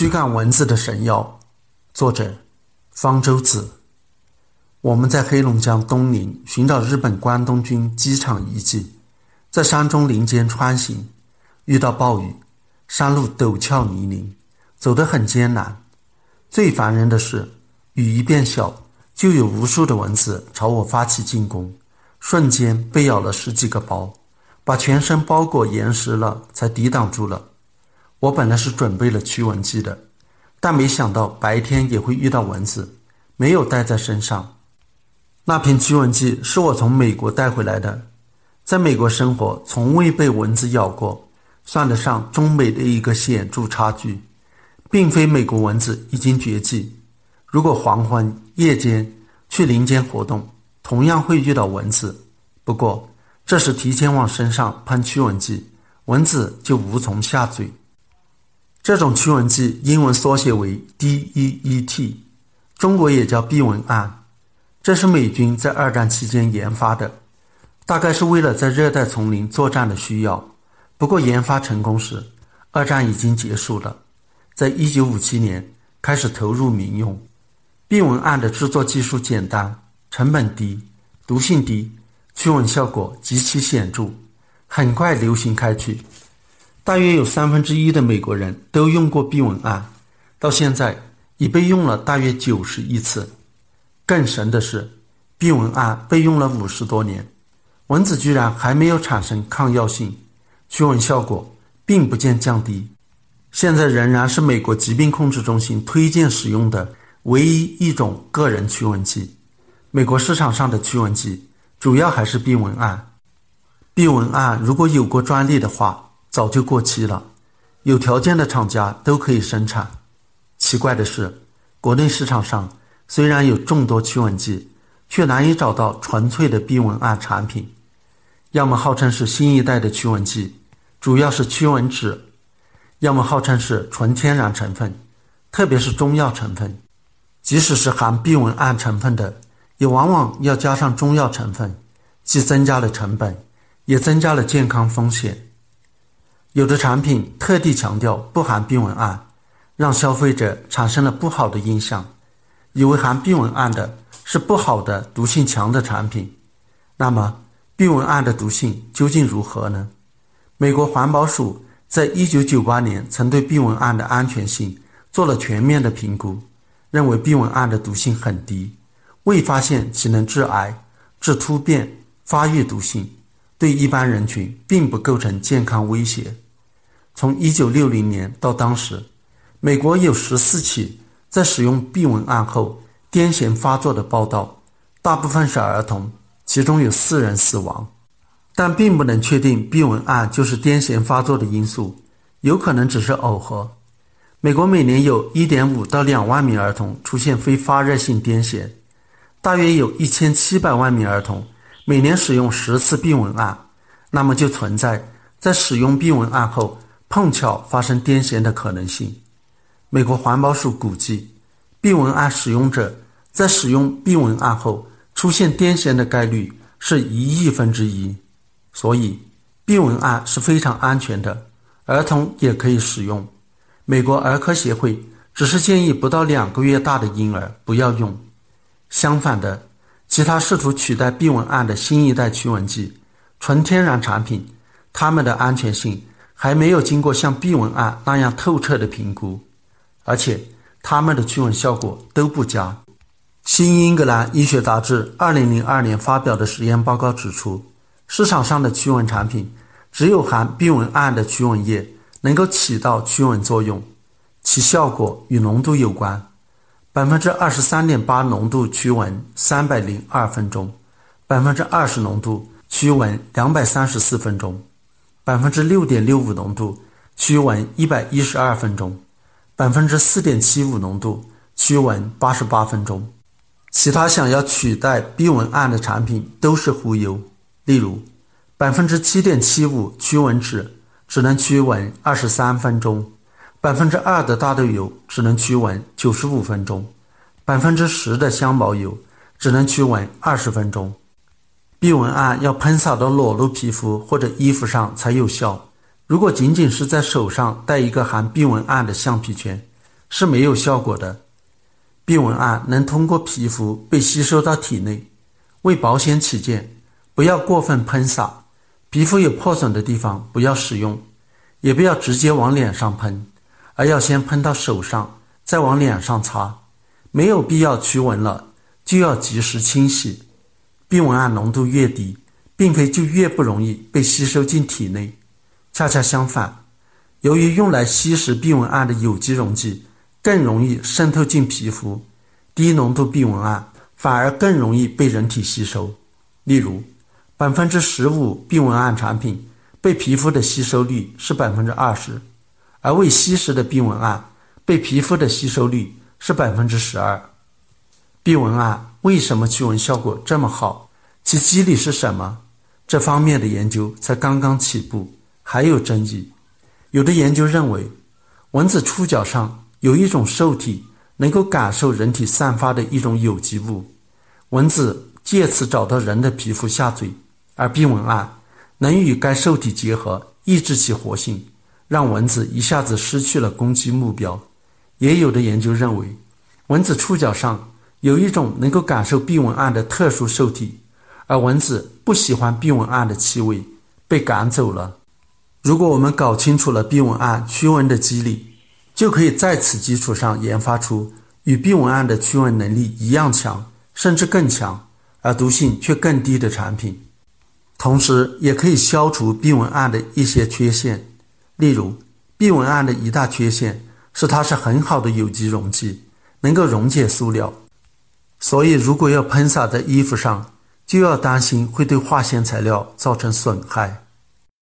驱赶蚊子的神药，作者方舟子。我们在黑龙江东宁寻找日本关东军机场遗迹，在山中林间穿行，遇到暴雨，山路陡峭泥泞，走得很艰难。最烦人的是，雨一变小，就有无数的蚊子朝我发起进攻，瞬间被咬了十几个包，把全身包裹严实了，才抵挡住了。我本来是准备了驱蚊剂的，但没想到白天也会遇到蚊子，没有带在身上。那瓶驱蚊剂是我从美国带回来的，在美国生活从未被蚊子咬过，算得上中美的一个显著差距。并非美国蚊子已经绝迹，如果黄昏夜间去林间活动，同样会遇到蚊子。不过这时提前往身上喷驱蚊剂，蚊子就无从下嘴。这种驱蚊剂英文缩写为 DEET，中国也叫避蚊胺。这是美军在二战期间研发的，大概是为了在热带丛林作战的需要。不过研发成功时，二战已经结束了。在一九五七年开始投入民用。避蚊胺的制作技术简单，成本低，毒性低，驱蚊效果极其显著，很快流行开去。大约有三分之一的美国人都用过避蚊胺，到现在已被用了大约九十亿次。更神的是，避蚊胺被用了五十多年，蚊子居然还没有产生抗药性，驱蚊效果并不见降低。现在仍然是美国疾病控制中心推荐使用的唯一一种个人驱蚊剂。美国市场上的驱蚊剂主要还是避蚊胺。避蚊胺如果有过专利的话，早就过期了，有条件的厂家都可以生产。奇怪的是，国内市场上虽然有众多驱蚊剂，却难以找到纯粹的避蚊胺产品。要么号称是新一代的驱蚊剂，主要是驱蚊酯；要么号称是纯天然成分，特别是中药成分。即使是含避蚊胺成分的，也往往要加上中药成分，既增加了成本，也增加了健康风险。有的产品特地强调不含避蚊胺，让消费者产生了不好的印象，以为含避蚊胺的是不好的、毒性强的产品。那么，避蚊胺的毒性究竟如何呢？美国环保署在一九九八年曾对避蚊胺的安全性做了全面的评估，认为避蚊胺的毒性很低，未发现其能致癌、致突变、发育毒性。对一般人群并不构成健康威胁。从一九六零年到当时，美国有十四起在使用避蚊胺后癫痫发作的报道，大部分是儿童，其中有四人死亡。但并不能确定避蚊胺就是癫痫发作的因素，有可能只是耦合。美国每年有一点五到两万名儿童出现非发热性癫痫，大约有一千七百万名儿童。每年使用十次避蚊胺，那么就存在在使用避蚊胺后碰巧发生癫痫的可能性。美国环保署估计，避蚊胺使用者在使用避蚊胺后出现癫痫的概率是一亿分之一。所以，避蚊胺是非常安全的，儿童也可以使用。美国儿科协会只是建议不到两个月大的婴儿不要用。相反的。其他试图取代避蚊胺的新一代驱蚊剂，纯天然产品，它们的安全性还没有经过像避蚊胺那样透彻的评估，而且它们的驱蚊效果都不佳。新英格兰医学杂志二零零二年发表的实验报告指出，市场上的驱蚊产品只有含避蚊胺的驱蚊液能够起到驱蚊作用，其效果与浓度有关。百分之二十三点八浓度驱蚊三百零二分钟，百分之二十浓度驱蚊两百三十四分钟，百分之六点六五浓度驱蚊一百一十二分钟，百分之四点七五浓度驱蚊八十八分钟。其他想要取代避蚊胺的产品都是忽悠。例如，百分之七点七五驱蚊酯只能驱蚊二十三分钟。百分之二的大豆油只能驱蚊九十五分钟，百分之十的香茅油只能驱蚊二十分钟。避蚊胺要喷洒到裸露皮肤或者衣服上才有效。如果仅仅是在手上戴一个含避蚊胺的橡皮圈，是没有效果的。避蚊胺能通过皮肤被吸收到体内。为保险起见，不要过分喷洒。皮肤有破损的地方不要使用，也不要直接往脸上喷，而要先喷到手上，再往脸上擦。没有必要驱蚊了，就要及时清洗。避蚊胺浓度越低，并非就越不容易被吸收进体内，恰恰相反，由于用来吸食避蚊胺的有机溶剂更容易渗透进皮肤，低浓度避蚊胺反而更容易被人体吸收。例如，百分之十五避蚊胺产品被皮肤的吸收率是百分之二十，而未稀释的避蚊胺被皮肤的吸收率是百分之十二。避蚊胺为什么驱蚊效果这么好？其机理是什么？这方面的研究才刚刚起步，还有争议。有的研究认为，蚊子触角上有一种受体能够感受人体散发的一种有机物，蚊子借此找到人的皮肤下嘴。而避蚊胺能与该受体结合，抑制其活性，让蚊子一下子失去了攻击目标。也有的研究认为，蚊子触角上有一种能够感受避蚊胺的特殊受体，而蚊子不喜欢避蚊胺的气味，被赶走了。如果我们搞清楚了避蚊胺驱蚊的机理，就可以在此基础上研发出与避蚊胺的驱蚊能力一样强，甚至更强，而毒性却更低的产品。同时，也可以消除避蚊胺的一些缺陷，例如，避蚊胺的一大缺陷是它是很好的有机溶剂，能够溶解塑料，所以如果要喷洒在衣服上，就要担心会对化纤材料造成损害。